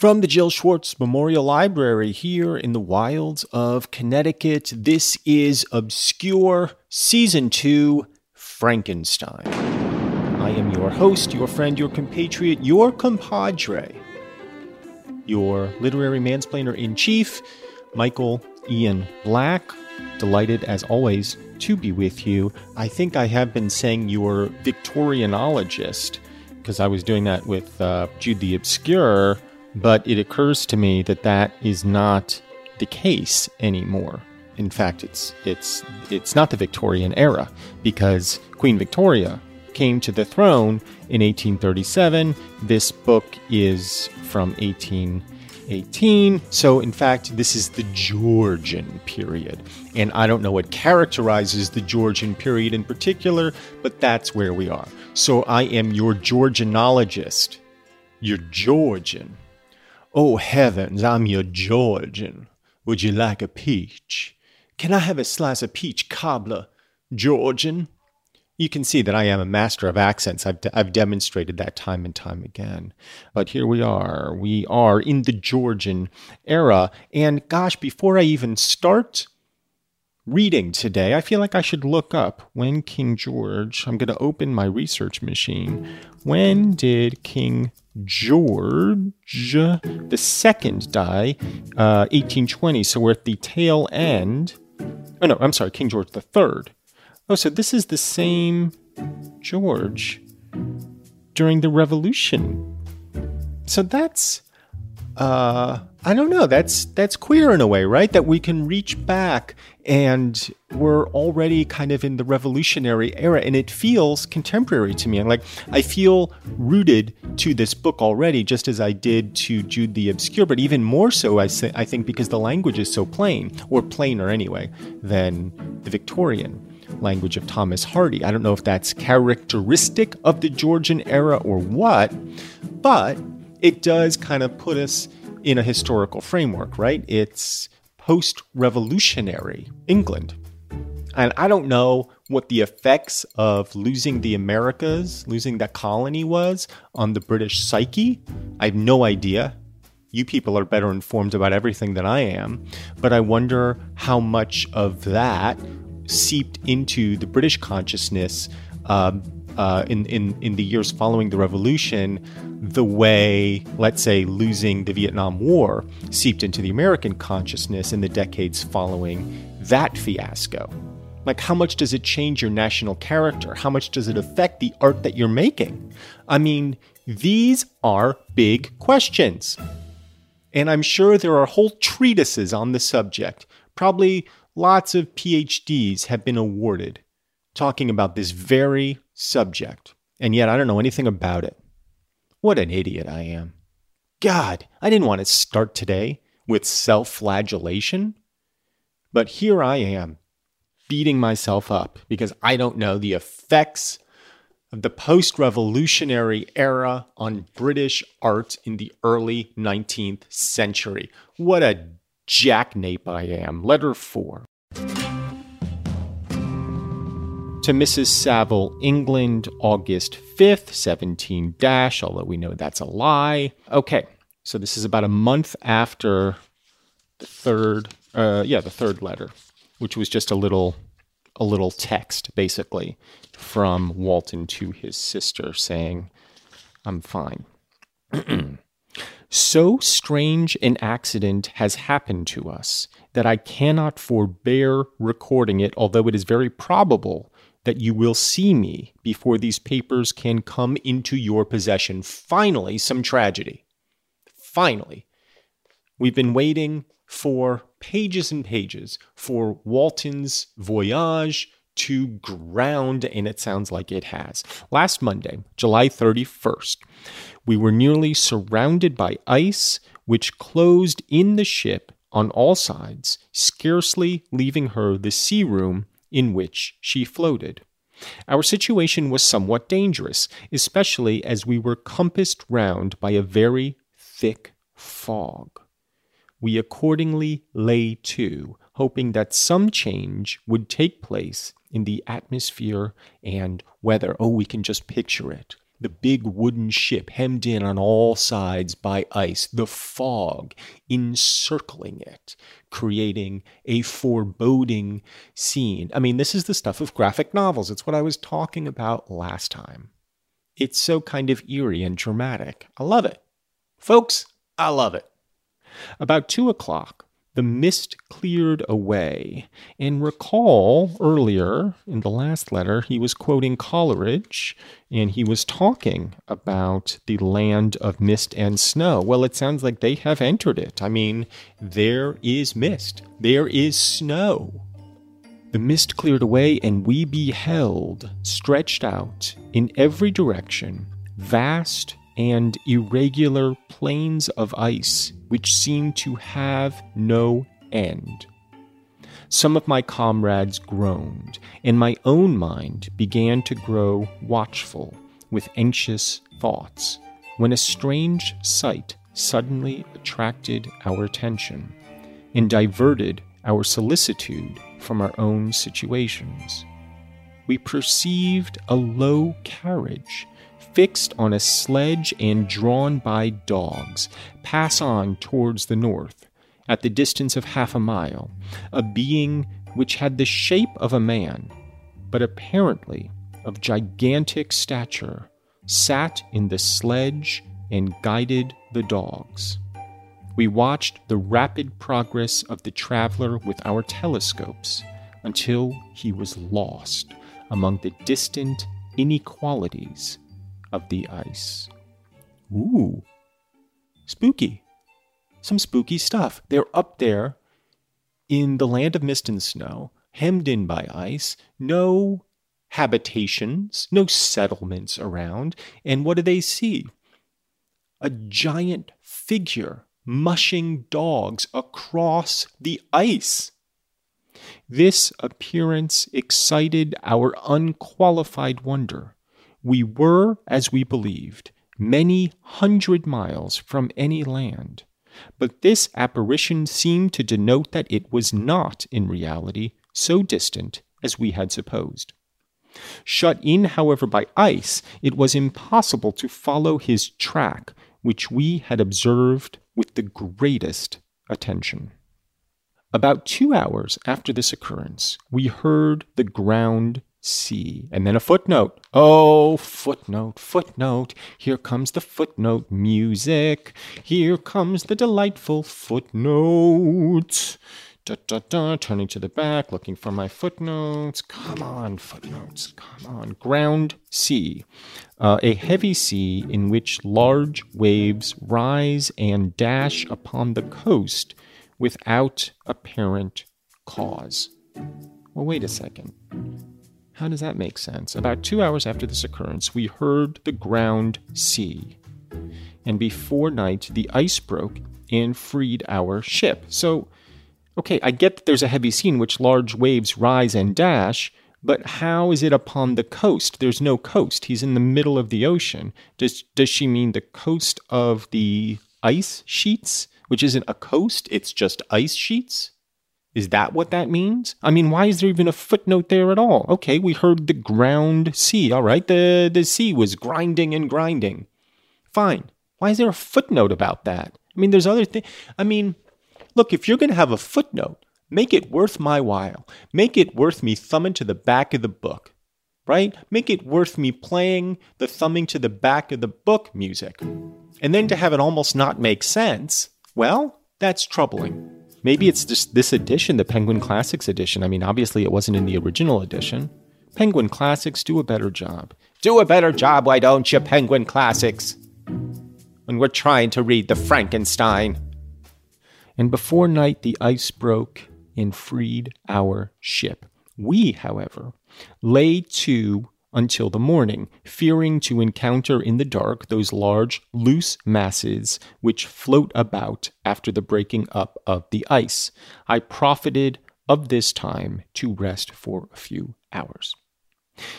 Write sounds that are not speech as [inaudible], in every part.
From the Jill Schwartz Memorial Library here in the wilds of Connecticut, this is Obscure Season 2 Frankenstein. I am your host, your friend, your compatriot, your compadre, your literary mansplainer in chief, Michael Ian Black. Delighted as always to be with you. I think I have been saying your Victorianologist because I was doing that with uh, Jude the Obscure but it occurs to me that that is not the case anymore. In fact, it's it's it's not the Victorian era because Queen Victoria came to the throne in 1837. This book is from 1818. So, in fact, this is the Georgian period. And I don't know what characterizes the Georgian period in particular, but that's where we are. So, I am your Georgianologist, your Georgian. Oh heavens, I'm your Georgian. Would you like a peach? Can I have a slice of peach cobbler, Georgian? You can see that I am a master of accents. I've, de- I've demonstrated that time and time again. But here we are. We are in the Georgian era. And gosh, before I even start reading today, I feel like I should look up when King George, I'm going to open my research machine. When did King George the second die, uh, 1820. So we're at the tail end. Oh no, I'm sorry, King George the third. Oh, so this is the same George during the Revolution. So that's uh, I don't know. That's that's queer in a way, right? That we can reach back and we're already kind of in the revolutionary era and it feels contemporary to me. And like I feel rooted to this book already, just as I did to Jude the Obscure, but even more so, I, say, I think, because the language is so plain, or plainer anyway, than the Victorian language of Thomas Hardy. I don't know if that's characteristic of the Georgian era or what, but it does kind of put us in a historical framework, right? It's post revolutionary England. And I don't know what the effects of losing the Americas, losing that colony was on the British psyche. I have no idea. You people are better informed about everything than I am. But I wonder how much of that seeped into the British consciousness uh, uh, in, in, in the years following the revolution the way, let's say, losing the Vietnam War seeped into the American consciousness in the decades following that fiasco. Like, how much does it change your national character? How much does it affect the art that you're making? I mean, these are big questions. And I'm sure there are whole treatises on the subject. Probably lots of PhDs have been awarded talking about this very subject. And yet I don't know anything about it. What an idiot I am. God, I didn't want to start today with self flagellation. But here I am, beating myself up because I don't know the effects of the post revolutionary era on British art in the early 19th century. What a jacknape I am. Letter 4 to Mrs. Saville, England, August 5th, 17 dash, although we know that's a lie. Okay, so this is about a month after the third, uh, yeah, the third letter, which was just a little, a little text, basically, from Walton to his sister saying, I'm fine. [clears throat] So strange an accident has happened to us that I cannot forbear recording it, although it is very probable that you will see me before these papers can come into your possession. Finally, some tragedy. Finally. We've been waiting for pages and pages for Walton's voyage to ground, and it sounds like it has. Last Monday, July 31st, we were nearly surrounded by ice, which closed in the ship on all sides, scarcely leaving her the sea room in which she floated. Our situation was somewhat dangerous, especially as we were compassed round by a very thick fog. We accordingly lay to, hoping that some change would take place in the atmosphere and weather. Oh, we can just picture it the big wooden ship hemmed in on all sides by ice, the fog encircling it, creating a foreboding scene. I mean, this is the stuff of graphic novels. It's what I was talking about last time. It's so kind of eerie and dramatic. I love it. Folks, I love it. About two o'clock, the mist cleared away. And recall earlier in the last letter, he was quoting Coleridge and he was talking about the land of mist and snow. Well, it sounds like they have entered it. I mean, there is mist, there is snow. The mist cleared away, and we beheld, stretched out in every direction, vast and irregular plains of ice which seemed to have no end. Some of my comrades groaned, and my own mind began to grow watchful with anxious thoughts, when a strange sight suddenly attracted our attention and diverted our solicitude from our own situations. We perceived a low carriage fixed on a sledge and drawn by dogs, pass on towards the north, at the distance of half a mile, a being which had the shape of a man, but apparently of gigantic stature, sat in the sledge and guided the dogs. We watched the rapid progress of the traveler with our telescopes until he was lost among the distant inequalities of the ice. Ooh, spooky. Some spooky stuff. They're up there in the land of mist and snow, hemmed in by ice, no habitations, no settlements around. And what do they see? A giant figure mushing dogs across the ice. This appearance excited our unqualified wonder. We were, as we believed, many hundred miles from any land, but this apparition seemed to denote that it was not, in reality, so distant as we had supposed. Shut in, however, by ice, it was impossible to follow his track, which we had observed with the greatest attention. About two hours after this occurrence, we heard the ground sea. And then a footnote. Oh, footnote, footnote. Here comes the footnote music. Here comes the delightful footnote. Da, da, da, turning to the back, looking for my footnotes. Come on, footnotes. Come on. Ground sea. Uh, a heavy sea in which large waves rise and dash upon the coast without apparent cause. Well, wait a second. How does that make sense? About two hours after this occurrence, we heard the ground sea. And before night, the ice broke and freed our ship. So, okay, I get that there's a heavy sea which large waves rise and dash, but how is it upon the coast? There's no coast. He's in the middle of the ocean. Does, does she mean the coast of the ice sheets, which isn't a coast, it's just ice sheets? Is that what that means? I mean, why is there even a footnote there at all? Okay, we heard the ground sea. All right, the, the sea was grinding and grinding. Fine. Why is there a footnote about that? I mean, there's other things. I mean, look, if you're going to have a footnote, make it worth my while. Make it worth me thumbing to the back of the book, right? Make it worth me playing the thumbing to the back of the book music. And then to have it almost not make sense, well, that's troubling. Maybe it's just this edition, the Penguin Classics edition. I mean, obviously it wasn't in the original edition. Penguin Classics, do a better job. Do a better job, why don't you, Penguin Classics? When we're trying to read the Frankenstein. And before night, the ice broke and freed our ship. We, however, lay to until the morning, fearing to encounter in the dark those large, loose masses which float about after the breaking up of the ice. I profited of this time to rest for a few hours.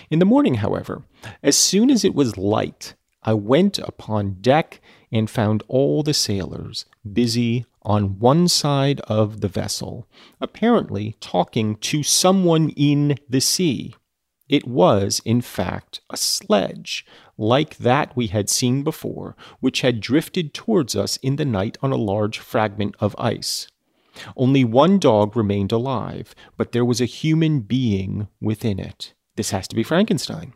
In the morning, however, as soon as it was light, I went upon deck and found all the sailors busy on one side of the vessel, apparently talking to someone in the sea. It was, in fact, a sledge, like that we had seen before, which had drifted towards us in the night on a large fragment of ice. Only one dog remained alive, but there was a human being within it. This has to be Frankenstein.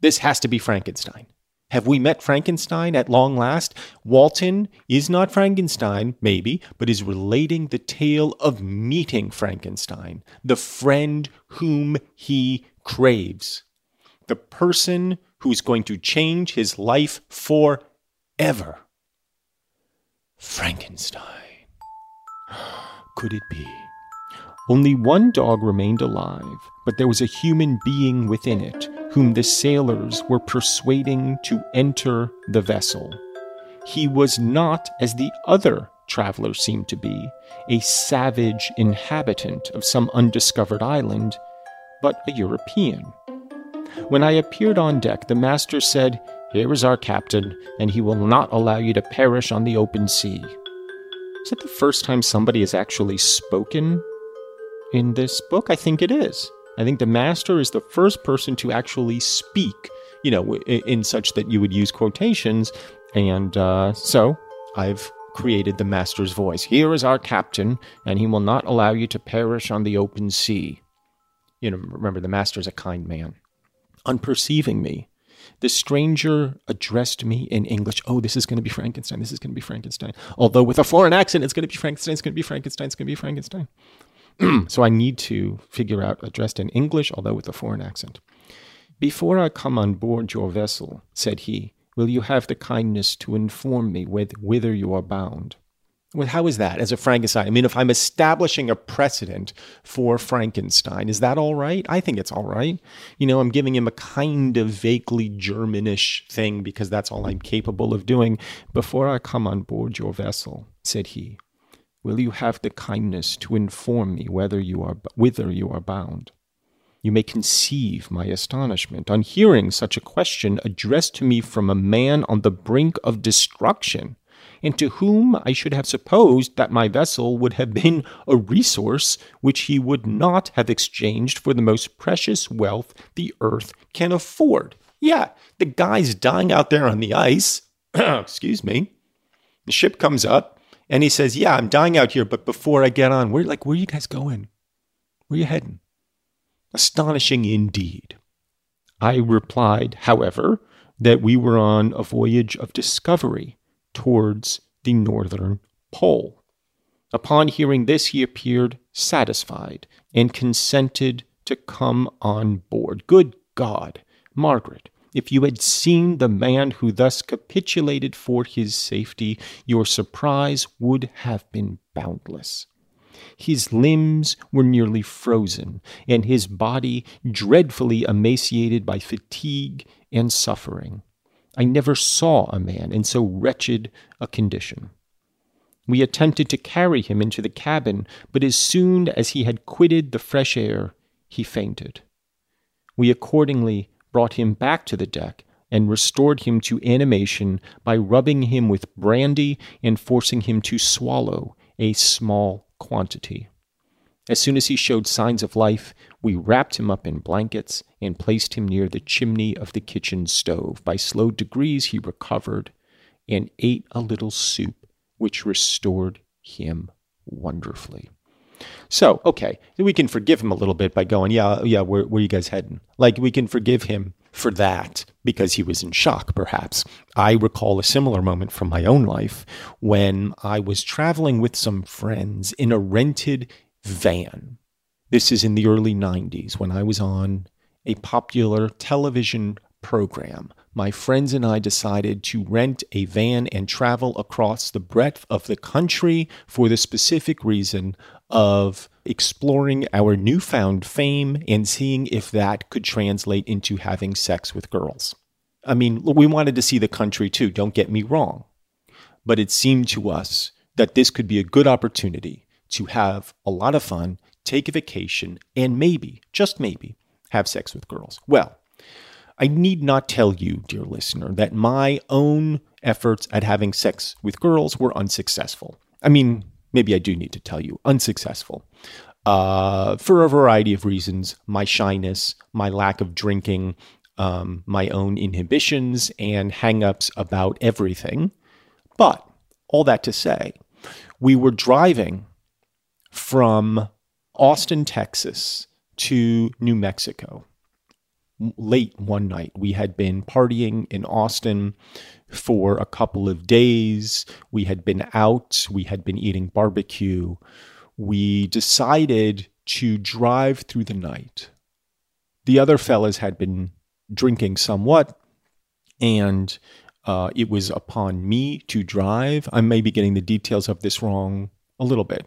This has to be Frankenstein. Have we met Frankenstein at long last? Walton is not Frankenstein, maybe, but is relating the tale of meeting Frankenstein, the friend whom he craves. The person who is going to change his life forever. Frankenstein. Could it be? Only one dog remained alive, but there was a human being within it whom the sailors were persuading to enter the vessel. He was not as the other traveler seemed to be, a savage inhabitant of some undiscovered island but a European. When I appeared on deck, the master said, Here is our captain, and he will not allow you to perish on the open sea. Is it the first time somebody has actually spoken in this book? I think it is. I think the master is the first person to actually speak, you know, in such that you would use quotations. And uh, so I've created the master's voice. Here is our captain, and he will not allow you to perish on the open sea. You know, remember, the master is a kind man. Unperceiving me, the stranger addressed me in English. Oh, this is going to be Frankenstein. This is going to be Frankenstein. Although with a foreign accent, it's going to be Frankenstein. It's going to be Frankenstein. It's going to be Frankenstein. [clears throat] so I need to figure out addressed in English, although with a foreign accent. Before I come on board your vessel, said he, will you have the kindness to inform me with whither you are bound? Well, how is that as a Frankenstein? I mean, if I'm establishing a precedent for Frankenstein, is that all right? I think it's all right. You know, I'm giving him a kind of vaguely Germanish thing because that's all I'm capable of doing. Before I come on board your vessel, said he, will you have the kindness to inform me whether you are whither you are bound? You may conceive my astonishment on hearing such a question addressed to me from a man on the brink of destruction and to whom I should have supposed that my vessel would have been a resource which he would not have exchanged for the most precious wealth the earth can afford. Yeah, the guy's dying out there on the ice. [clears throat] Excuse me. The ship comes up and he says, Yeah, I'm dying out here, but before I get on, where like where are you guys going? Where are you heading? Astonishing indeed. I replied, however, that we were on a voyage of discovery towards the northern pole. Upon hearing this, he appeared satisfied and consented to come on board. Good God, Margaret, if you had seen the man who thus capitulated for his safety, your surprise would have been boundless. His limbs were nearly frozen, and his body dreadfully emaciated by fatigue and suffering. I never saw a man in so wretched a condition. We attempted to carry him into the cabin, but as soon as he had quitted the fresh air, he fainted. We accordingly brought him back to the deck and restored him to animation by rubbing him with brandy and forcing him to swallow a small quantity. As soon as he showed signs of life, we wrapped him up in blankets and placed him near the chimney of the kitchen stove. By slow degrees, he recovered and ate a little soup, which restored him wonderfully. So, okay, we can forgive him a little bit by going, yeah, yeah, where, where you guys heading? Like, we can forgive him for that because he was in shock, perhaps. I recall a similar moment from my own life when I was traveling with some friends in a rented van. This is in the early 90s when I was on a popular television program. My friends and I decided to rent a van and travel across the breadth of the country for the specific reason of exploring our newfound fame and seeing if that could translate into having sex with girls. I mean, we wanted to see the country too, don't get me wrong. But it seemed to us that this could be a good opportunity to have a lot of fun, take a vacation, and maybe, just maybe, have sex with girls. Well, I need not tell you, dear listener, that my own efforts at having sex with girls were unsuccessful. I mean, maybe I do need to tell you, unsuccessful. Uh, for a variety of reasons my shyness, my lack of drinking, um, my own inhibitions, and hangups about everything. But all that to say, we were driving from Austin, Texas to New Mexico late one night. We had been partying in Austin for a couple of days. We had been out, we had been eating barbecue. We decided to drive through the night. The other fellas had been drinking somewhat, and uh, it was upon me to drive. I may be getting the details of this wrong a little bit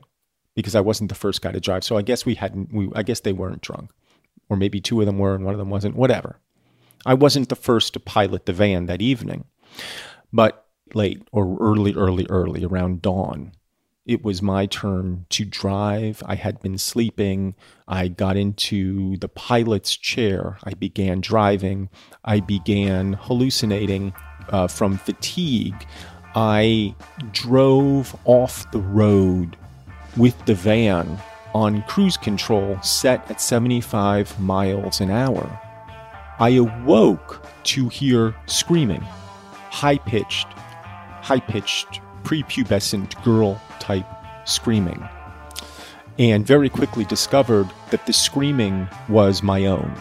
because I wasn't the first guy to drive. So I guess we hadn't. We, I guess they weren't drunk, or maybe two of them were and one of them wasn't. Whatever. I wasn't the first to pilot the van that evening. But late or early, early, early around dawn, it was my turn to drive. I had been sleeping. I got into the pilot's chair. I began driving. I began hallucinating uh, from fatigue. I drove off the road with the van on cruise control set at 75 miles an hour. I awoke to hear screaming high pitched, high pitched, prepubescent girl type screaming. And very quickly discovered that the screaming was my own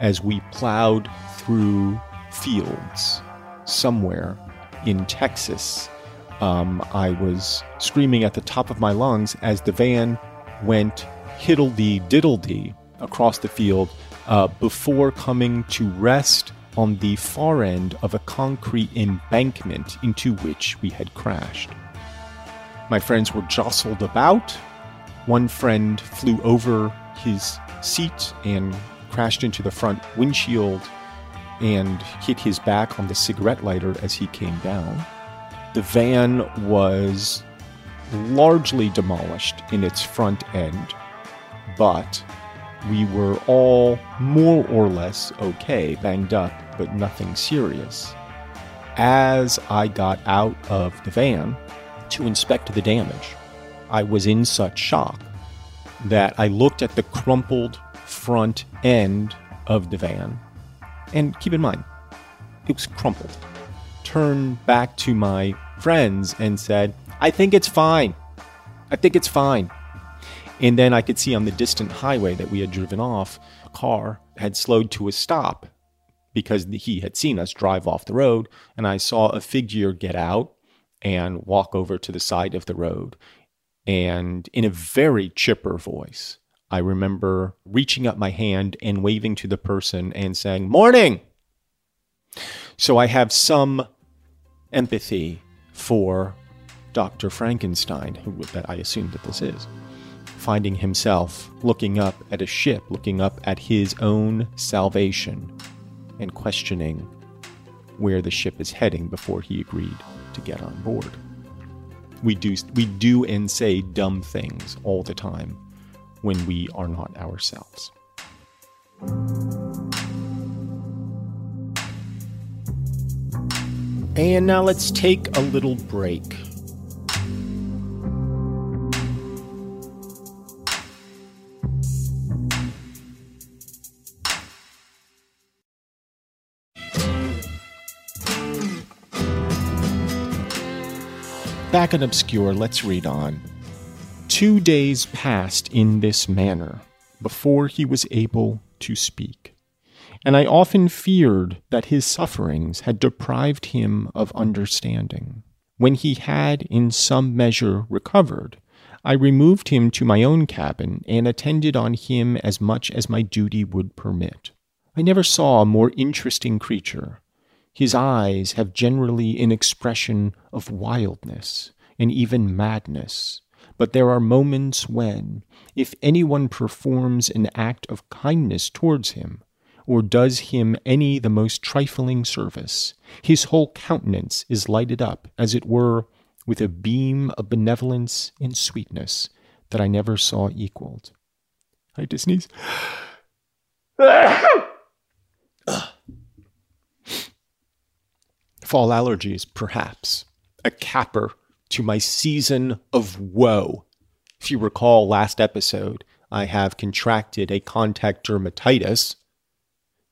as we plowed through fields somewhere in Texas. Um, I was screaming at the top of my lungs as the van went hiddledy diddledy across the field uh, before coming to rest on the far end of a concrete embankment into which we had crashed. My friends were jostled about. One friend flew over his seat and crashed into the front windshield and hit his back on the cigarette lighter as he came down. The van was largely demolished in its front end, but we were all more or less okay, banged up, but nothing serious. As I got out of the van to inspect the damage, I was in such shock that I looked at the crumpled front end of the van. And keep in mind, it was crumpled. Turned back to my friends and said, I think it's fine. I think it's fine. And then I could see on the distant highway that we had driven off, a car had slowed to a stop because he had seen us drive off the road. And I saw a figure get out and walk over to the side of the road. And in a very chipper voice, I remember reaching up my hand and waving to the person and saying, Morning! So I have some empathy for Dr. Frankenstein, who that I assume that this is finding himself looking up at a ship, looking up at his own salvation, and questioning where the ship is heading before he agreed to get on board. We do, we do and say dumb things all the time when we are not ourselves. And now let's take a little break. Back and obscure, let's read on. Two days passed in this manner before he was able to speak. And I often feared that his sufferings had deprived him of understanding. When he had in some measure recovered, I removed him to my own cabin and attended on him as much as my duty would permit. I never saw a more interesting creature. His eyes have generally an expression of wildness and even madness, but there are moments when, if anyone performs an act of kindness towards him, or does him any the most trifling service, his whole countenance is lighted up, as it were, with a beam of benevolence and sweetness that I never saw equaled. I just sneeze. Fall allergies, perhaps. A capper to my season of woe. If you recall last episode, I have contracted a contact dermatitis,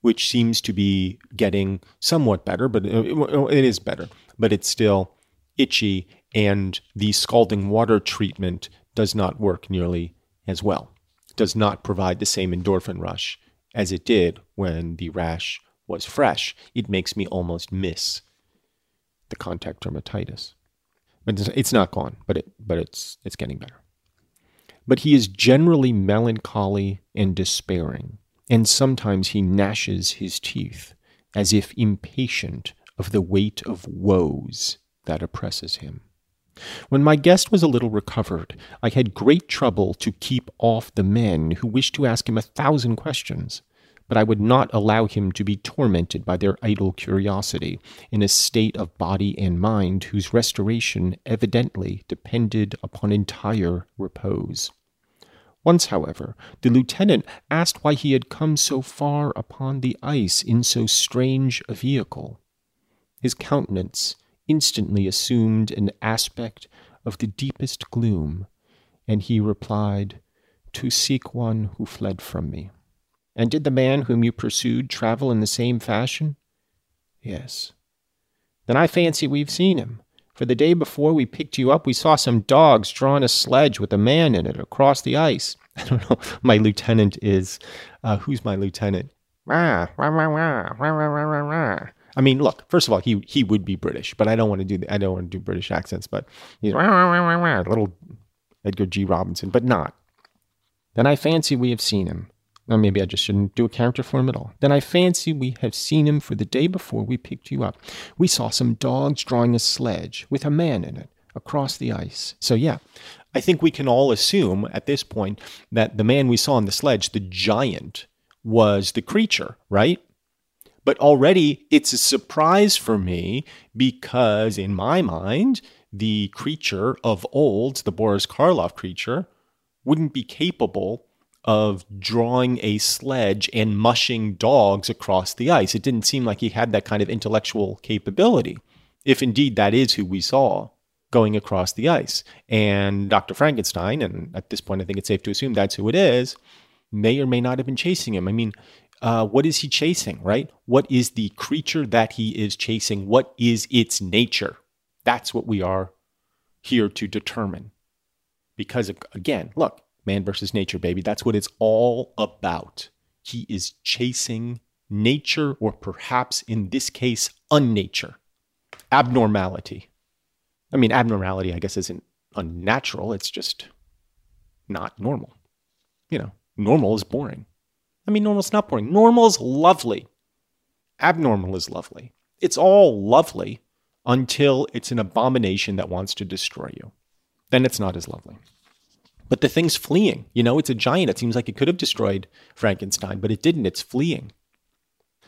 which seems to be getting somewhat better, but uh, it is better, but it's still itchy, and the scalding water treatment does not work nearly as well. Does not provide the same endorphin rush as it did when the rash was fresh. It makes me almost miss the contact dermatitis. But it's not gone, but it but it's it's getting better. But he is generally melancholy and despairing, and sometimes he gnashes his teeth as if impatient of the weight of woes that oppresses him. When my guest was a little recovered, I had great trouble to keep off the men who wished to ask him a thousand questions but I would not allow him to be tormented by their idle curiosity in a state of body and mind whose restoration evidently depended upon entire repose. Once, however, the lieutenant asked why he had come so far upon the ice in so strange a vehicle. His countenance instantly assumed an aspect of the deepest gloom, and he replied, To seek one who fled from me. And did the man whom you pursued travel in the same fashion? Yes. Then I fancy we've seen him. For the day before we picked you up, we saw some dogs drawing a sledge with a man in it across the ice. I don't know. My lieutenant is. Uh, who's my lieutenant? I mean, look. First of all, he he would be British, but I don't want to do the, I don't want to do British accents. But he's little Edgar G. Robinson, but not. Then I fancy we have seen him. Or maybe I just shouldn't do a character for him at all. Then I fancy we have seen him for the day before we picked you up. We saw some dogs drawing a sledge with a man in it across the ice. So, yeah, I think we can all assume at this point that the man we saw on the sledge, the giant, was the creature, right? But already it's a surprise for me because, in my mind, the creature of old, the Boris Karloff creature, wouldn't be capable of drawing a sledge and mushing dogs across the ice. It didn't seem like he had that kind of intellectual capability, if indeed that is who we saw going across the ice. And Dr. Frankenstein, and at this point I think it's safe to assume that's who it is, may or may not have been chasing him. I mean, uh, what is he chasing, right? What is the creature that he is chasing? What is its nature? That's what we are here to determine. Because, again, look, Man versus nature, baby. That's what it's all about. He is chasing nature, or perhaps in this case, unnature, abnormality. I mean, abnormality, I guess, isn't unnatural. It's just not normal. You know, normal is boring. I mean, normal's not boring. Normal is lovely. Abnormal is lovely. It's all lovely until it's an abomination that wants to destroy you. Then it's not as lovely. But the thing's fleeing. You know, it's a giant. It seems like it could have destroyed Frankenstein, but it didn't. It's fleeing.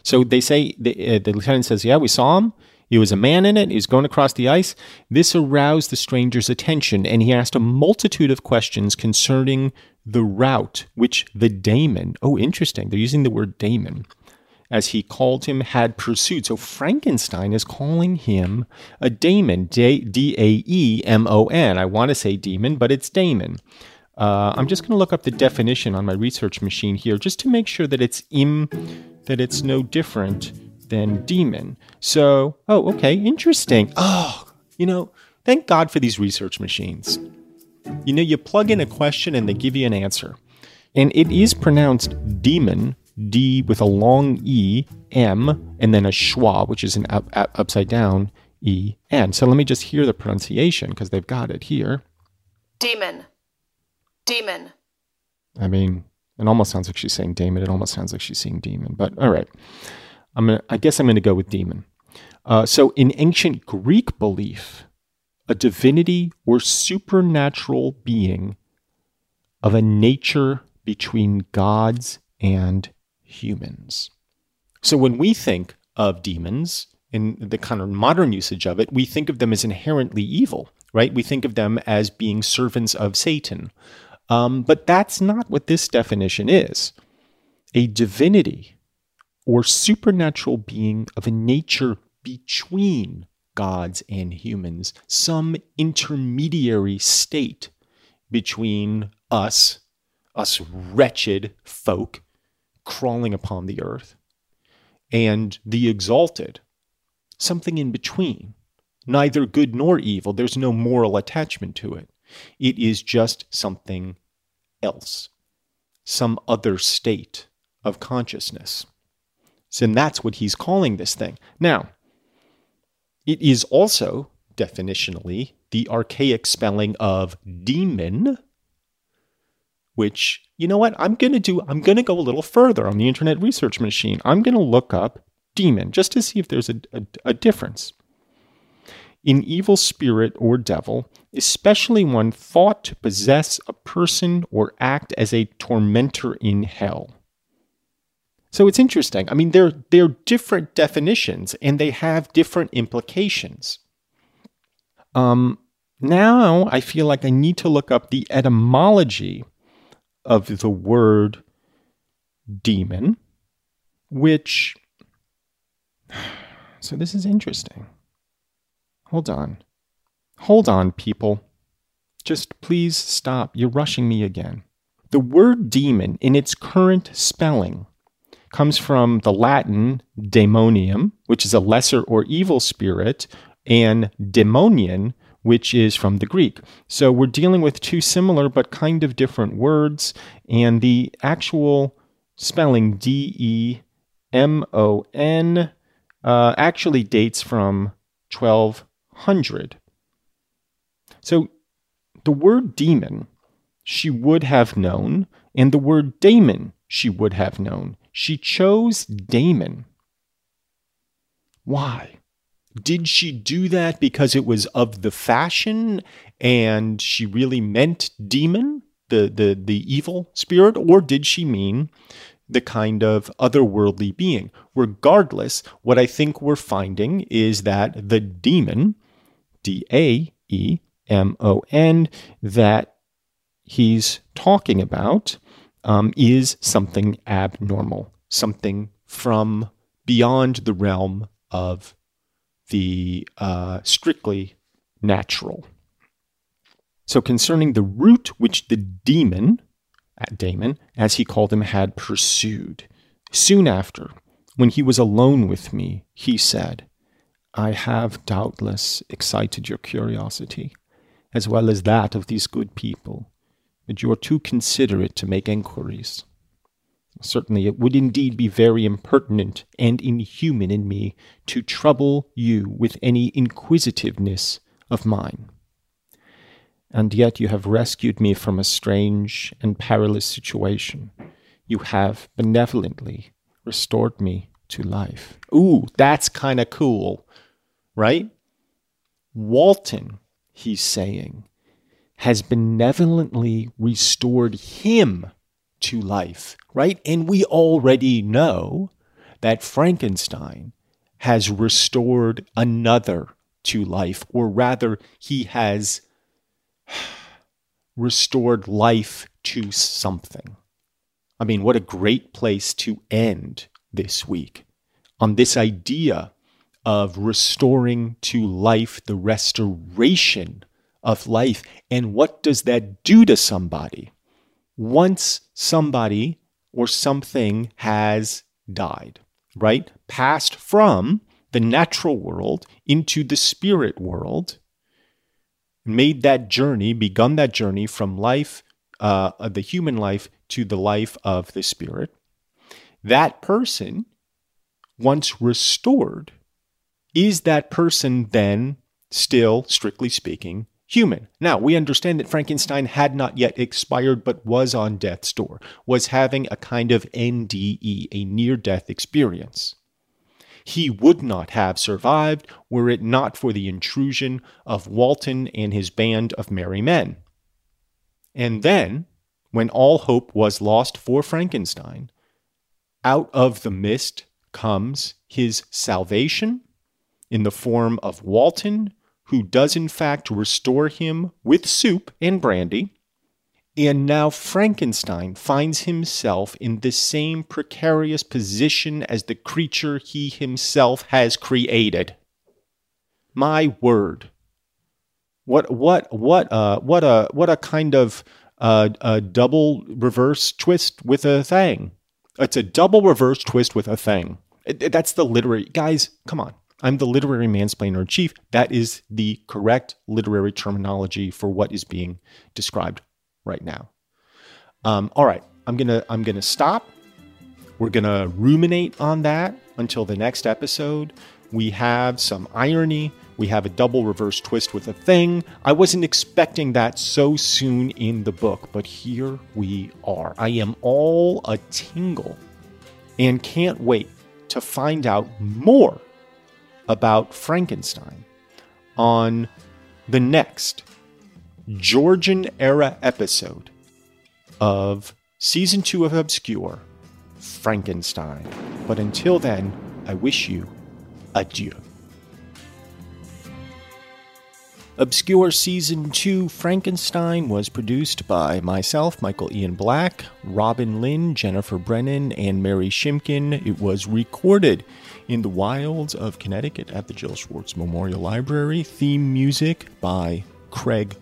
So they say, the, uh, the lieutenant says, Yeah, we saw him. He was a man in it. He was going across the ice. This aroused the stranger's attention, and he asked a multitude of questions concerning the route which the daemon, oh, interesting, they're using the word daemon, as he called him, had pursued. So Frankenstein is calling him a daemon, D A E M O N. I want to say demon, but it's daemon. Uh, I'm just going to look up the definition on my research machine here, just to make sure that it's im, that it's no different than demon. So, oh, okay, interesting. Oh, you know, thank God for these research machines. You know, you plug in a question and they give you an answer, and it is pronounced demon D with a long E, M, and then a schwa, which is an up, up, upside down E, N. So let me just hear the pronunciation because they've got it here. Demon. Demon. I mean, it almost sounds like she's saying demon. It almost sounds like she's saying demon. But all right, I'm gonna. I guess I'm gonna go with demon. Uh, so in ancient Greek belief, a divinity or supernatural being of a nature between gods and humans. So when we think of demons in the kind of modern usage of it, we think of them as inherently evil, right? We think of them as being servants of Satan. Um, but that's not what this definition is. A divinity or supernatural being of a nature between gods and humans, some intermediary state between us, us wretched folk crawling upon the earth, and the exalted, something in between, neither good nor evil. There's no moral attachment to it. It is just something else, some other state of consciousness. So, that's what he's calling this thing. Now, it is also definitionally the archaic spelling of demon, which, you know what, I'm going to do, I'm going to go a little further on the Internet Research Machine. I'm going to look up demon just to see if there's a, a, a difference. In evil spirit or devil, especially one thought to possess a person or act as a tormentor in hell. So it's interesting. I mean, they're, they're different definitions and they have different implications. Um, now I feel like I need to look up the etymology of the word demon, which. [sighs] So this is interesting. Hold on. Hold on, people. Just please stop. You're rushing me again. The word demon, in its current spelling, comes from the Latin daemonium, which is a lesser or evil spirit, and demonian, which is from the Greek. So we're dealing with two similar but kind of different words, and the actual spelling D E M O N uh, actually dates from 1200. So the word demon she would have known, and the word daemon she would have known. She chose daemon. Why? Did she do that because it was of the fashion and she really meant demon, the, the, the evil spirit, or did she mean the kind of otherworldly being? Regardless, what I think we're finding is that the demon, D A E M O N, that he's talking about um, is something abnormal, something from beyond the realm of the uh, strictly natural. So, concerning the route which the demon, at daemon, as he called him, had pursued, soon after, when he was alone with me, he said, I have doubtless excited your curiosity, as well as that of these good people but you are too considerate to make enquiries. Certainly, it would indeed be very impertinent and inhuman in me to trouble you with any inquisitiveness of mine. And yet you have rescued me from a strange and perilous situation. You have benevolently restored me to life. Ooh, that's kind of cool, right? Walton, he's saying, has benevolently restored him to life, right? And we already know that Frankenstein has restored another to life, or rather, he has [sighs] restored life to something. I mean, what a great place to end this week on this idea of restoring to life the restoration of life. And what does that do to somebody? Once somebody or something has died, right? Passed from the natural world into the spirit world, made that journey, begun that journey from life, uh, the human life, to the life of the spirit. that person, once restored, is that person then still, strictly speaking, human. Now, we understand that Frankenstein had not yet expired, but was on death's door, was having a kind of NDE, a near death experience. He would not have survived were it not for the intrusion of Walton and his band of merry men. And then, when all hope was lost for Frankenstein, out of the mist comes his salvation in the form of Walton, who does in fact restore him with soup and brandy. And now Frankenstein finds himself in the same precarious position as the creature he himself has created. My word. What what what uh what a what a kind of uh, a double reverse twist with a thing. It's a double reverse twist with a thing. That's the literary guys. Come on. I'm the literary mansplainer in chief. That is the correct literary terminology for what is being described right now. Um, all right, I'm gonna I'm gonna stop. We're gonna ruminate on that until the next episode. We have some irony. We have a double reverse twist with a thing. I wasn't expecting that so soon in the book, but here we are. I am all a tingle and can't wait to find out more about Frankenstein on the next Georgian era episode of season two of Obscure Frankenstein. But until then, I wish you adieu. Obscure Season 2 Frankenstein was produced by myself, Michael Ian Black, Robin Lynn, Jennifer Brennan, and Mary Shimkin. It was recorded in the wilds of Connecticut at the Jill Schwartz Memorial Library. Theme music by Craig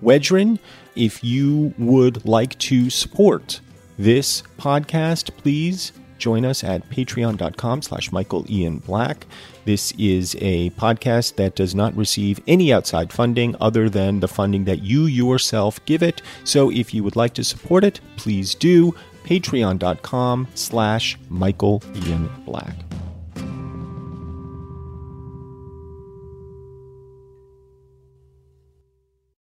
Wedren. If you would like to support this podcast, please join us at patreon.com slash Michael Ian Black. This is a podcast that does not receive any outside funding other than the funding that you yourself give it. So if you would like to support it, please do. Patreon.com slash Michael Ian Black.